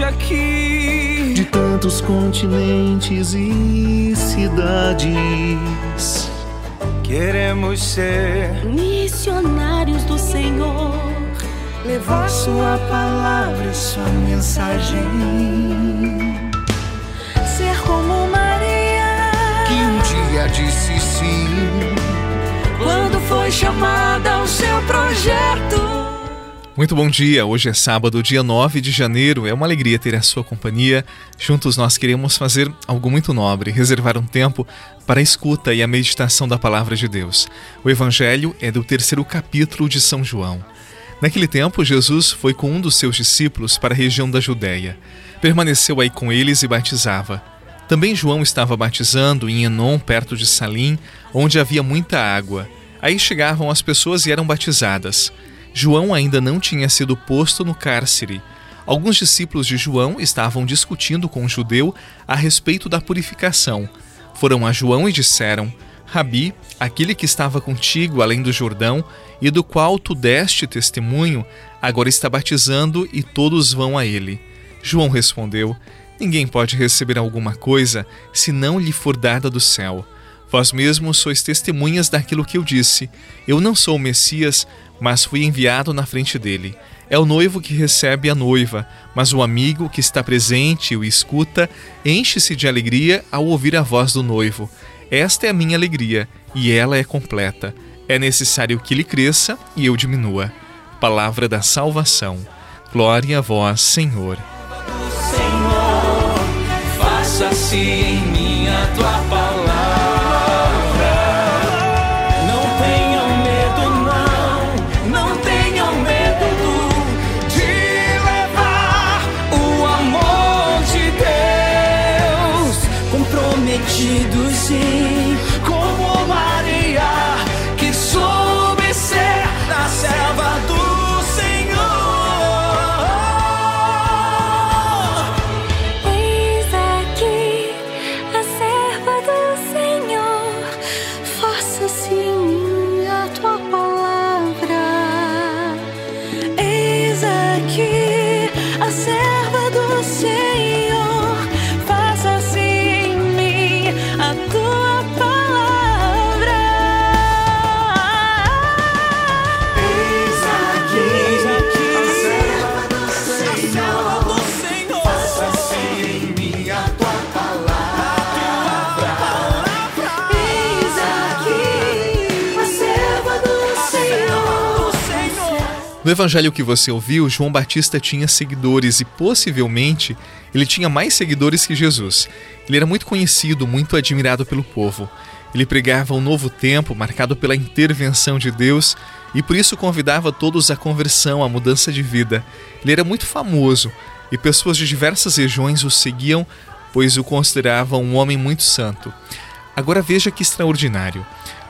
hoje aqui. De tantos continentes e cidades. Queremos ser missionários do Senhor. Levar Sua palavra, Sua mensagem. Ser como Maria. Que um dia disse sim. Muito bom dia, hoje é sábado, dia 9 de janeiro. É uma alegria ter a sua companhia. Juntos nós queremos fazer algo muito nobre, reservar um tempo para a escuta e a meditação da palavra de Deus. O Evangelho é do terceiro capítulo de São João. Naquele tempo, Jesus foi com um dos seus discípulos para a região da Judéia. Permaneceu aí com eles e batizava. Também João estava batizando em Enon, perto de Salim, onde havia muita água. Aí chegavam as pessoas e eram batizadas. João ainda não tinha sido posto no cárcere. Alguns discípulos de João estavam discutindo com o judeu a respeito da purificação. Foram a João e disseram: Rabi, aquele que estava contigo além do Jordão e do qual tu deste testemunho, agora está batizando e todos vão a ele. João respondeu: Ninguém pode receber alguma coisa se não lhe for dada do céu. Vós mesmos sois testemunhas daquilo que eu disse. Eu não sou o Messias, mas fui enviado na frente dele. É o noivo que recebe a noiva, mas o amigo que está presente e o escuta enche-se de alegria ao ouvir a voz do noivo. Esta é a minha alegria, e ela é completa. É necessário que ele cresça e eu diminua. Palavra da salvação. Glória a vós, Senhor. Senhor, faça-se em mim a tua palavra. Prometido sim, como Maria, que soube ser a serva do Senhor. Eis aqui a serva do Senhor, faça-se em mim a tua palavra. Eis aqui a serva do Senhor. No evangelho que você ouviu, João Batista tinha seguidores e possivelmente ele tinha mais seguidores que Jesus. Ele era muito conhecido, muito admirado pelo povo. Ele pregava um novo tempo marcado pela intervenção de Deus e por isso convidava todos à conversão, à mudança de vida. Ele era muito famoso e pessoas de diversas regiões o seguiam, pois o consideravam um homem muito santo. Agora veja que extraordinário.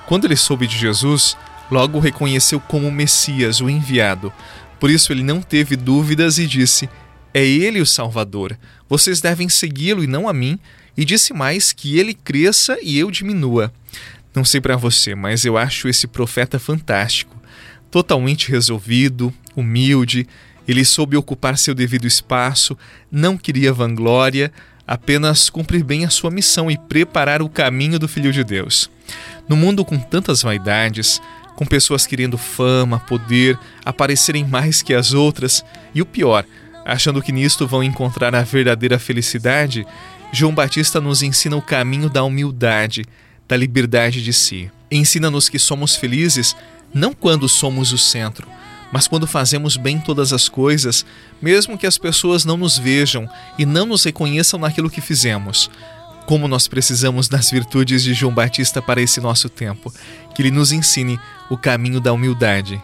Quando ele soube de Jesus, logo o reconheceu como Messias, o enviado. Por isso ele não teve dúvidas e disse: É ele o Salvador. Vocês devem segui-lo e não a mim. E disse mais que ele cresça e eu diminua. Não sei para você, mas eu acho esse profeta fantástico. Totalmente resolvido, humilde, ele soube ocupar seu devido espaço, não queria vanglória, apenas cumprir bem a sua missão e preparar o caminho do Filho de Deus. No mundo com tantas vaidades, com pessoas querendo fama, poder, aparecerem mais que as outras. E o pior, achando que nisto vão encontrar a verdadeira felicidade, João Batista nos ensina o caminho da humildade, da liberdade de si. Ensina-nos que somos felizes não quando somos o centro, mas quando fazemos bem todas as coisas, mesmo que as pessoas não nos vejam e não nos reconheçam naquilo que fizemos. Como nós precisamos das virtudes de João Batista para esse nosso tempo, que ele nos ensine o caminho da humildade.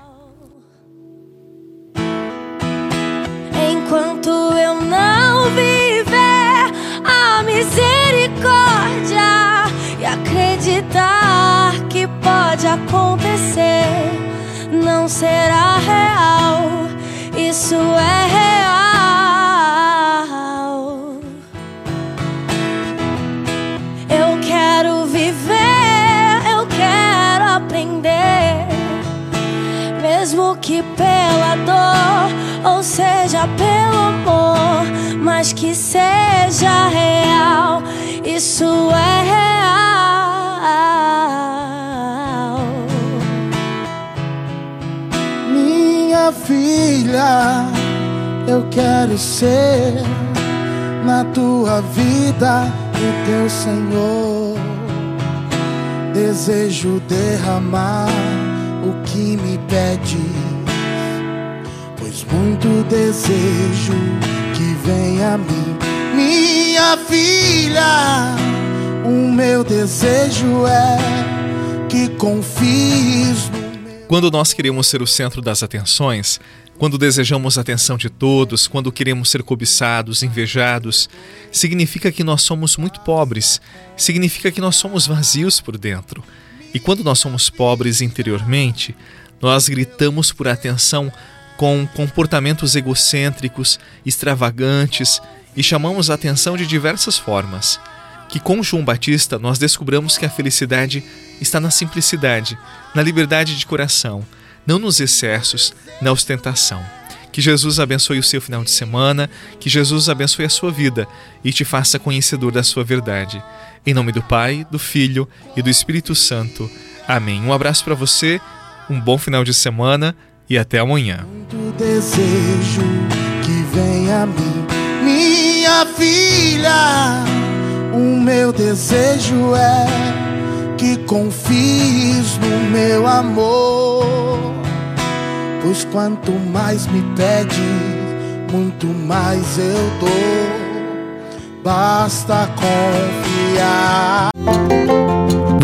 Enquanto eu não viver a misericórdia e acreditar que pode acontecer, não será real. Isso é que pela dor, ou seja, pelo amor, mas que seja real, isso é real. Minha filha, eu quero ser na tua vida o teu Senhor. Desejo derramar o que me pede, muito desejo que venha a mim, minha filha. O meu desejo é que confies no quando nós queremos ser o centro das atenções, quando desejamos a atenção de todos, quando queremos ser cobiçados, invejados, significa que nós somos muito pobres, significa que nós somos vazios por dentro. E quando nós somos pobres interiormente, nós gritamos por atenção com comportamentos egocêntricos, extravagantes e chamamos a atenção de diversas formas. Que com João Batista nós descobramos que a felicidade está na simplicidade, na liberdade de coração não nos excessos, na ostentação. Que Jesus abençoe o seu final de semana, que Jesus abençoe a sua vida e te faça conhecedor da sua verdade. Em nome do Pai, do Filho e do Espírito Santo. Amém. Um abraço para você, um bom final de semana e até amanhã. Muito desejo que venha a mim, minha filha. O meu desejo é que confies no meu amor. Pois quanto mais me pede, muito mais eu dou. Basta confiar.